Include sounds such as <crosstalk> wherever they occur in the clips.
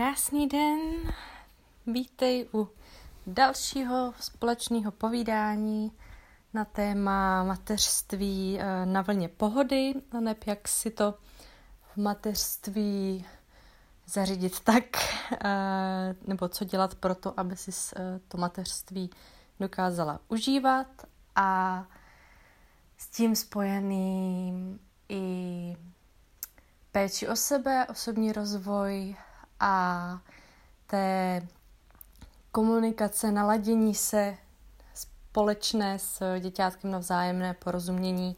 Krásný den, vítej u dalšího společného povídání na téma mateřství eh, na vlně pohody, neb jak si to v mateřství zařídit tak, eh, nebo co dělat pro to, aby si eh, to mateřství dokázala užívat. A s tím spojeným i péči o sebe, osobní rozvoj a té komunikace, naladění se společné s děťátkem na vzájemné porozumění,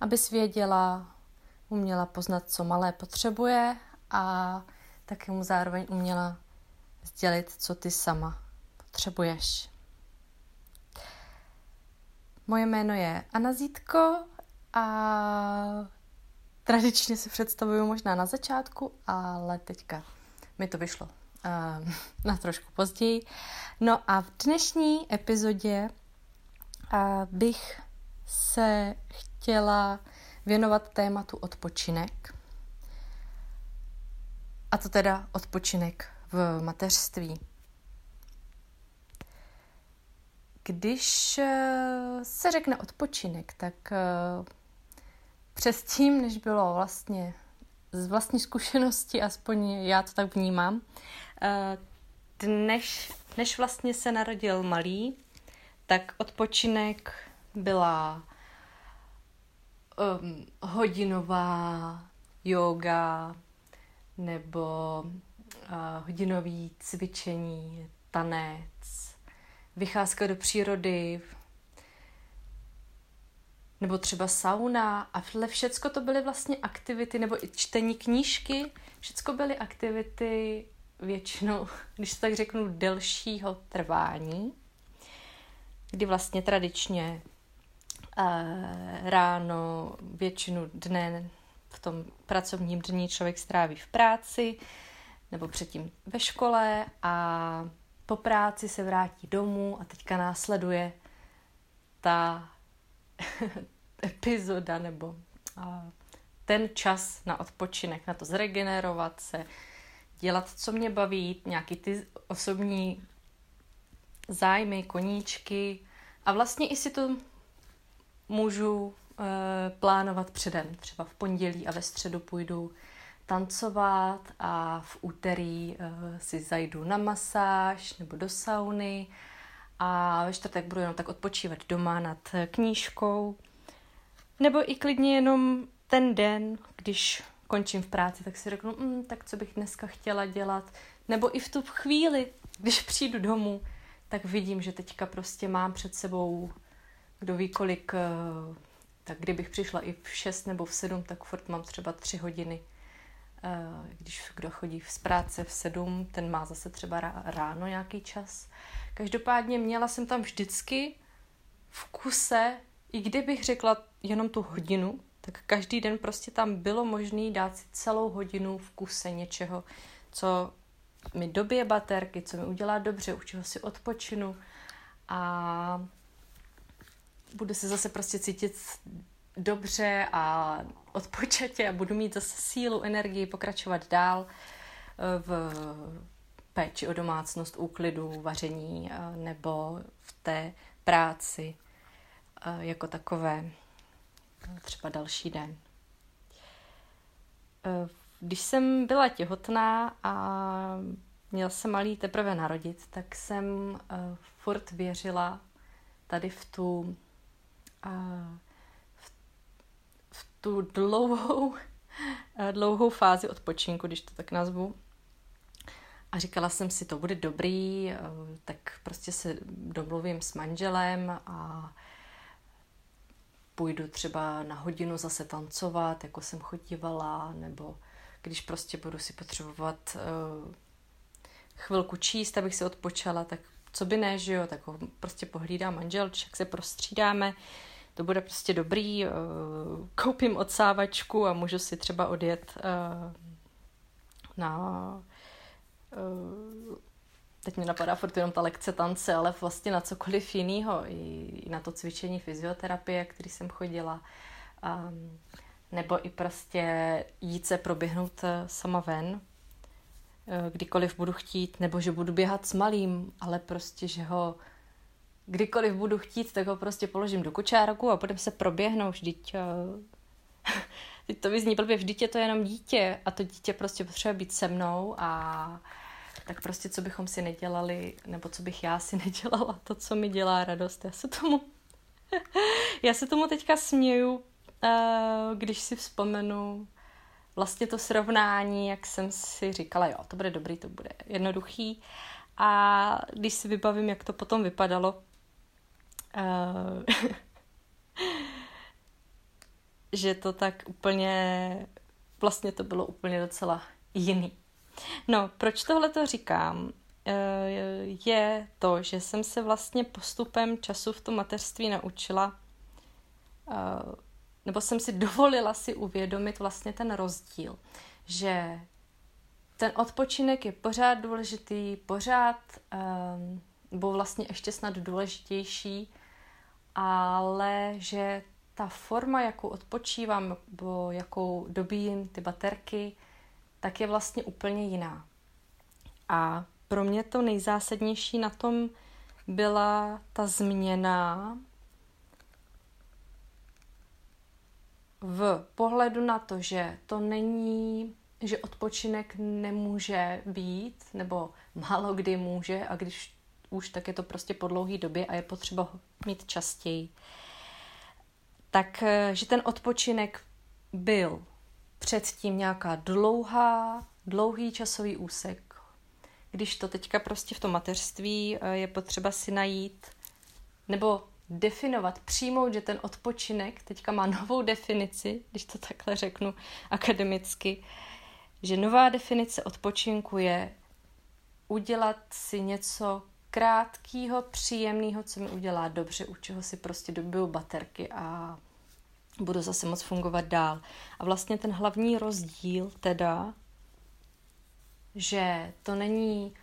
aby svěděla, uměla poznat, co malé potřebuje a také mu zároveň uměla sdělit, co ty sama potřebuješ. Moje jméno je Anna Zítko a tradičně si představuju možná na začátku, ale teďka mi to vyšlo uh, <laughs> na trošku později. No a v dnešní epizodě uh, bych se chtěla věnovat tématu odpočinek. A to teda odpočinek v mateřství. Když uh, se řekne odpočinek, tak uh, přes tím, než bylo vlastně z vlastní zkušenosti, aspoň já to tak vnímám, eh, než, než vlastně se narodil malý, tak odpočinek byla um, hodinová yoga nebo uh, hodinový cvičení, tanec, vycházka do přírody, nebo třeba sauna a všecko to byly vlastně aktivity, nebo i čtení knížky, všecko byly aktivity většinou, <laughs> když tak řeknu, delšího trvání, kdy vlastně tradičně uh, ráno většinu dne v tom pracovním dní člověk stráví v práci nebo předtím ve škole a po práci se vrátí domů a teďka následuje ta <laughs> epizoda nebo ten čas na odpočinek, na to zregenerovat se, dělat, co mě baví, nějaký ty osobní zájmy, koníčky a vlastně i si to můžu e, plánovat předem. Třeba v pondělí a ve středu půjdu tancovat a v úterý e, si zajdu na masáž nebo do sauny a ve čtvrtek budu jenom tak odpočívat doma nad knížkou. Nebo i klidně jenom ten den, když končím v práci, tak si řeknu, mm, tak co bych dneska chtěla dělat. Nebo i v tu chvíli, když přijdu domů, tak vidím, že teďka prostě mám před sebou, kdo ví kolik, eh, tak kdybych přišla i v 6 nebo v 7, tak furt mám třeba 3 hodiny. Eh, když kdo chodí z práce v 7, ten má zase třeba ráno nějaký čas. Každopádně měla jsem tam vždycky v kuse, i kdybych řekla jenom tu hodinu, tak každý den prostě tam bylo možné dát si celou hodinu v kuse něčeho, co mi dobije baterky, co mi udělá dobře, u čeho si odpočinu. A budu se zase prostě cítit dobře a odpočatě a budu mít zase sílu, energii pokračovat dál v péči o domácnost, úklidu, vaření eh, nebo v té práci. eh, jako takové třeba další den. Eh, když jsem byla těhotná a měl se malý teprve narodit, tak jsem furt věřila tady v tu, v tu dlouhou, dlouhou fázi odpočinku, když to tak nazvu, a říkala jsem si, to bude dobrý, tak prostě se domluvím s manželem a půjdu třeba na hodinu zase tancovat, jako jsem chodívala, nebo když prostě budu si potřebovat uh, chvilku číst, abych se odpočala, tak co by ne, že jo, tak ho prostě pohlídá manžel, jak se prostřídáme, to bude prostě dobrý, uh, koupím odsávačku a můžu si třeba odjet uh, na teď mi napadá furt jenom ta lekce tance, ale vlastně na cokoliv jiného, i na to cvičení fyzioterapie, který jsem chodila, um, nebo i prostě jít se proběhnout eh, sama ven. eh, kdykoliv budu chtít, nebo že budu běhat s malým, ale prostě, že ho kdykoliv budu chtít, tak ho prostě položím do kočárku a potom se proběhnou. Vždyť, <laughs> teď to vyzní blbě, vždyť je to jenom dítě a to dítě prostě potřebuje být se mnou a tak prostě co bychom si nedělali, nebo co bych já si <laughs> nedělala, to, co mi dělá radost. Já se tomu, <laughs> já se tomu teďka směju, uh, když si vzpomenu vlastně to srovnání, jak jsem si říkala, jo, to bude dobrý, to bude jednoduchý. A když si vybavím, jak to potom vypadalo, uh, <laughs> že to tak úplně, vlastně to bylo úplně docela jiný. No, proč tohle to říkám? Eh, je to, že jsem se vlastně postupem času v tom mateřství naučila, eh, nebo jsem si dovolila si uvědomit vlastně ten rozdíl, že ten odpočinek je pořád důležitý, pořád, nebo vlastně ještě snad důležitější, ale že ta forma, jakou odpočívám, nebo jakou dobíjím ty baterky, tak je vlastně úplně jiná. A pro mě to nejzásadnější na tom byla ta změna v pohledu na to, že to není, že odpočinek nemůže být, nebo málo kdy může, a když už, tak je to prostě po dlouhé době a je potřeba ho mít častěji. Tak, eh, že ten odpočinek byl předtím nějaká dlouhá, dlouhý časový úsek. Když to teďka prostě v tom mateřství eh, je potřeba si najít nebo definovat, přijmout, že ten odpočinek teďka má novou definici, když to takhle řeknu akademicky, že nová definice odpočinku je udělat si něco krátkého, příjemného, co mi udělá dobře, u čeho si prostě dobiju baterky a budu zase moc fungovat dál. A vlastně ten hlavní rozdíl teda, že to není,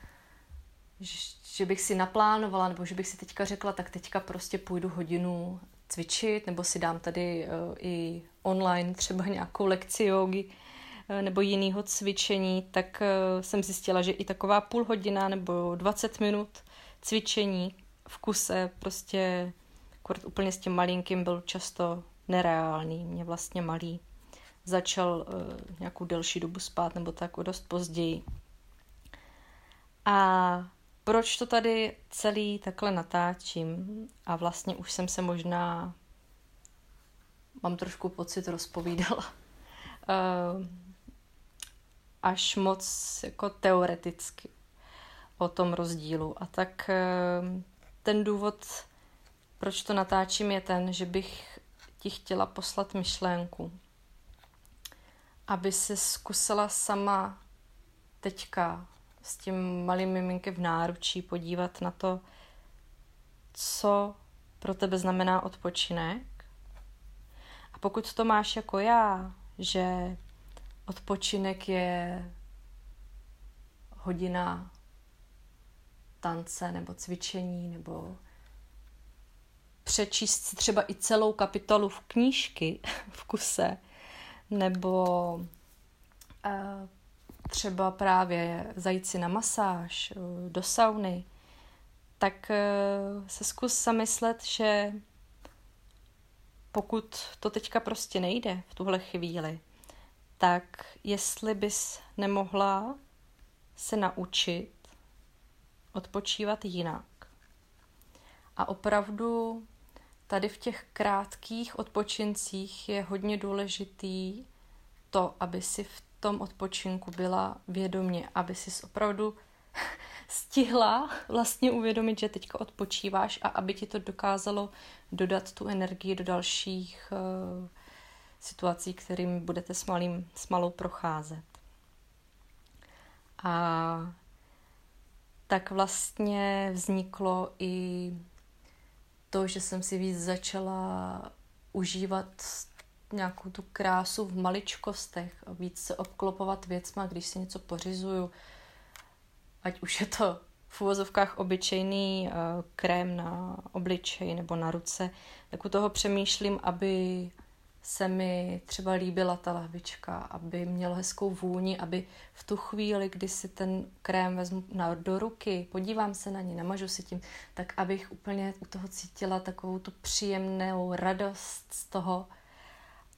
že bych si naplánovala, nebo že bych si teďka řekla, tak teďka prostě půjdu hodinu cvičit, nebo si dám tady uh, i online třeba nějakou lekci jogy uh, nebo jiného cvičení, tak uh, jsem zjistila, že i taková půl hodina nebo 20 minut cvičení v kuse prostě úplně s tím malinkým byl často nereálný. Mě vlastně malý začal uh, nějakou delší dobu spát nebo tak o dost později. A proč to tady celý takhle natáčím? A vlastně už jsem se možná, mám trošku pocit, rozpovídala. Uh, <laughs> až moc jako teoreticky o tom rozdílu. A tak uh, ten důvod, proč to natáčím, je ten, že bych ti chtěla poslat myšlenku, aby se zkusila sama teďka s tím malým miminkem v náručí podívat na to, co pro tebe znamená odpočinek. A pokud to máš jako já, že odpočinek je hodina tance nebo cvičení nebo přečíst si třeba i celou kapitolu v knížky <laughs> v kuse, nebo uh, třeba právě zajít si na masáž, uh, do sauny, tak uh, se zkus zamyslet, že pokud to teďka prostě nejde v tuhle chvíli, tak jestli bys nemohla se naučit odpočívat jinak. A opravdu tady v těch krátkých odpočincích je hodně důležitý to, aby si v tom odpočinku byla vědomě, aby si opravdu <laughs> stihla vlastně uvědomit, že teďka odpočíváš a aby ti to dokázalo dodat tu energii do dalších uh, situací, kterým budete s, malým, s malou procházet. A tak vlastně vzniklo i to, že jsem si víc začala užívat nějakou tu krásu v maličkostech víc se obklopovat věcma, když si něco pořizuju. Ať už je to v uvozovkách obyčejný uh, krém na obličej nebo na ruce, tak u toho přemýšlím, aby se mi třeba líbila ta lahvička, aby mělo hezkou vůni, aby v tu chvíli, kdy si ten krém vezmu na, do ruky, podívám se na ní, namažu si tím, tak abych úplně u toho cítila takovou tu příjemnou radost z toho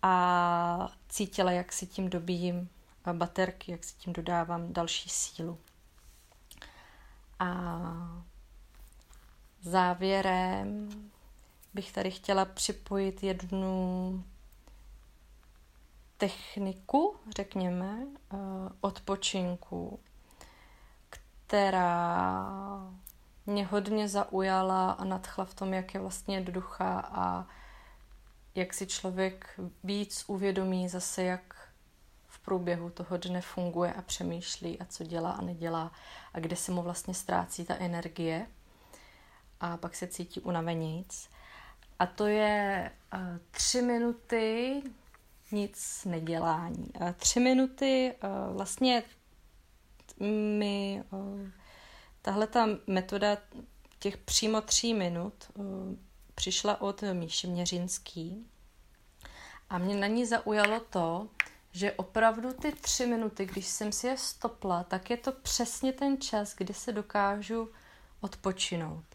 a cítila, jak si tím dobíjím baterky, jak si tím dodávám další sílu. A závěrem bych tady chtěla připojit jednu techniku, řekněme, eh, odpočinku, která mě hodně zaujala a nadchla v tom, jak je vlastně jednoduchá a jak si člověk víc uvědomí zase, jak v průběhu toho dne funguje a přemýšlí a co dělá a nedělá a kde se mu vlastně ztrácí ta energie a pak se cítí unavenějíc. A to je uh, tři minuty nic nedělání. Tři minuty uh, vlastně mi uh, tahle ta metoda těch přímo tří minut uh, přišla od Míši Měřinský a mě na ní zaujalo to, že opravdu ty tři minuty, když jsem si je stopla, tak je to přesně ten čas, kdy se dokážu odpočinout.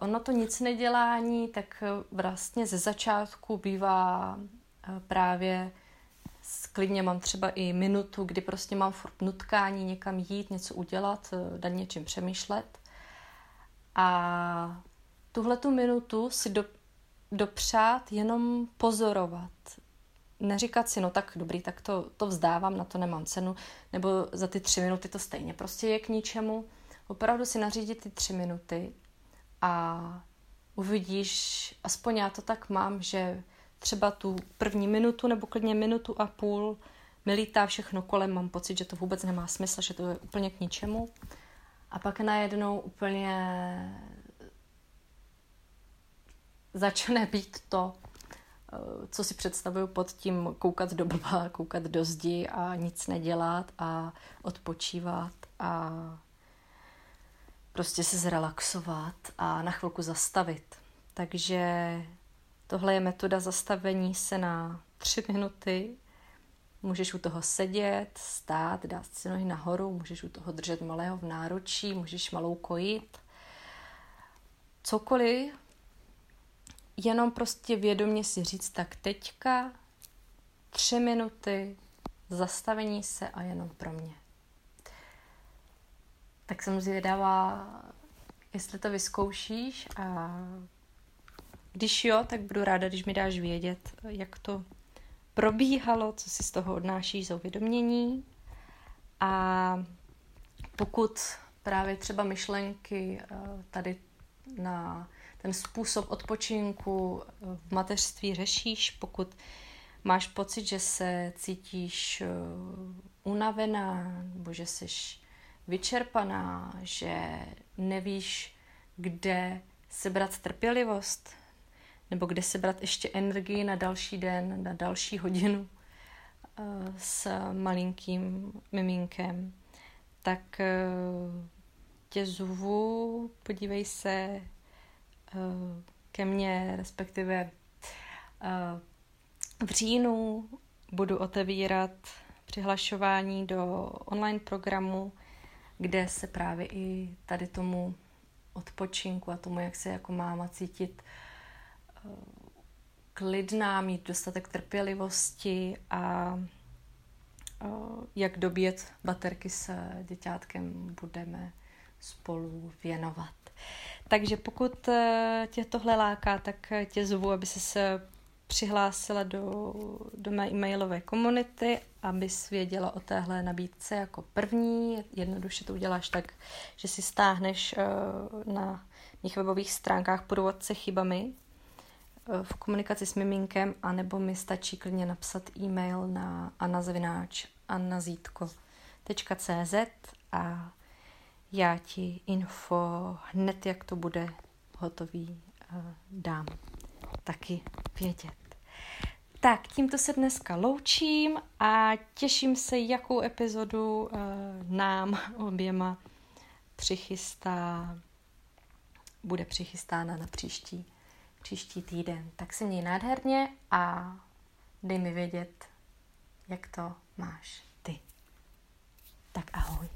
Ono to nic nedělání, tak vlastně ze začátku bývá právě klidně mám třeba i minutu, kdy prostě mám furt nutkání někam jít, něco udělat, nad něčím přemýšlet. A tuhle tu minutu si do, dopřát jenom pozorovat. Neříkat si, no tak dobrý, tak to, to vzdávám, na to nemám cenu, nebo za ty tři minuty to stejně prostě je k ničemu. Opravdu si nařídit ty tři minuty a uvidíš, aspoň já to tak mám, že třeba tu první minutu nebo klidně minutu a půl mi lítá všechno kolem, mám pocit, že to vůbec nemá smysl, že to je úplně k ničemu. A pak najednou úplně začne být to, eh, co si představuju pod tím koukat do blba, koukat do zdi a nic nedělat a odpočívat a prostě se zrelaxovat a na chvilku zastavit. Takže tohle je metoda zastavení se na tři minuty. Můžeš u toho sedět, stát, dát si nohy nahoru, můžeš u toho držet malého v náručí, můžeš malou kojit. Cokoliv, jenom prostě vědomě si říct, tak teďka tři minuty zastavení se a jenom pro mě. Tak jsem zvědavá, jestli to vyzkoušíš a když jo, tak budu ráda, když mi dáš vědět, jak to probíhalo, co si z toho odnášíš za uvědomění. A pokud právě třeba myšlenky eh, tady na ten způsob odpočinku v mateřství řešíš, pokud máš pocit, že se cítíš eh, unavená nebo že jsi vyčerpaná, že nevíš, kde sebrat trpělivost nebo kde sebrat ještě energii na další den, na další hodinu eh, s malinkým miminkem, tak eh, tě zvu, podívej se Eh, ke mně, respektive v říjnu budu otevírat přihlašování do online programu, kde se právě i tady tomu odpočinku a tomu, jak se jako máma cítit eh, klidná, mít dostatek trpělivosti a jak dobět baterky s děťátkem budeme spolu věnovat. Takže pokud eh, tě tohle láká, tak eh, tě zvu, aby se přihlásila do, do mé e-mailové komunity, abys věděla o téhle nabídce jako první. Jednoduše to uděláš tak, že si stáhneš uh, na mých webových stránkách průvodce chybami v komunikaci s miminkem, anebo mi stačí klidně napsat e-mail na anazavináč annazítko.cz a já ti info hned, jak to bude hotový, eh, dám taky vědět. Tak, tímto se dneska loučím a těším se, jakou epizodu uh, nám oběma přichystá, bude přichystána na příští, příští týden. Tak se měj nádherně a dej mi vědět, jak to máš ty. Tak ahoj.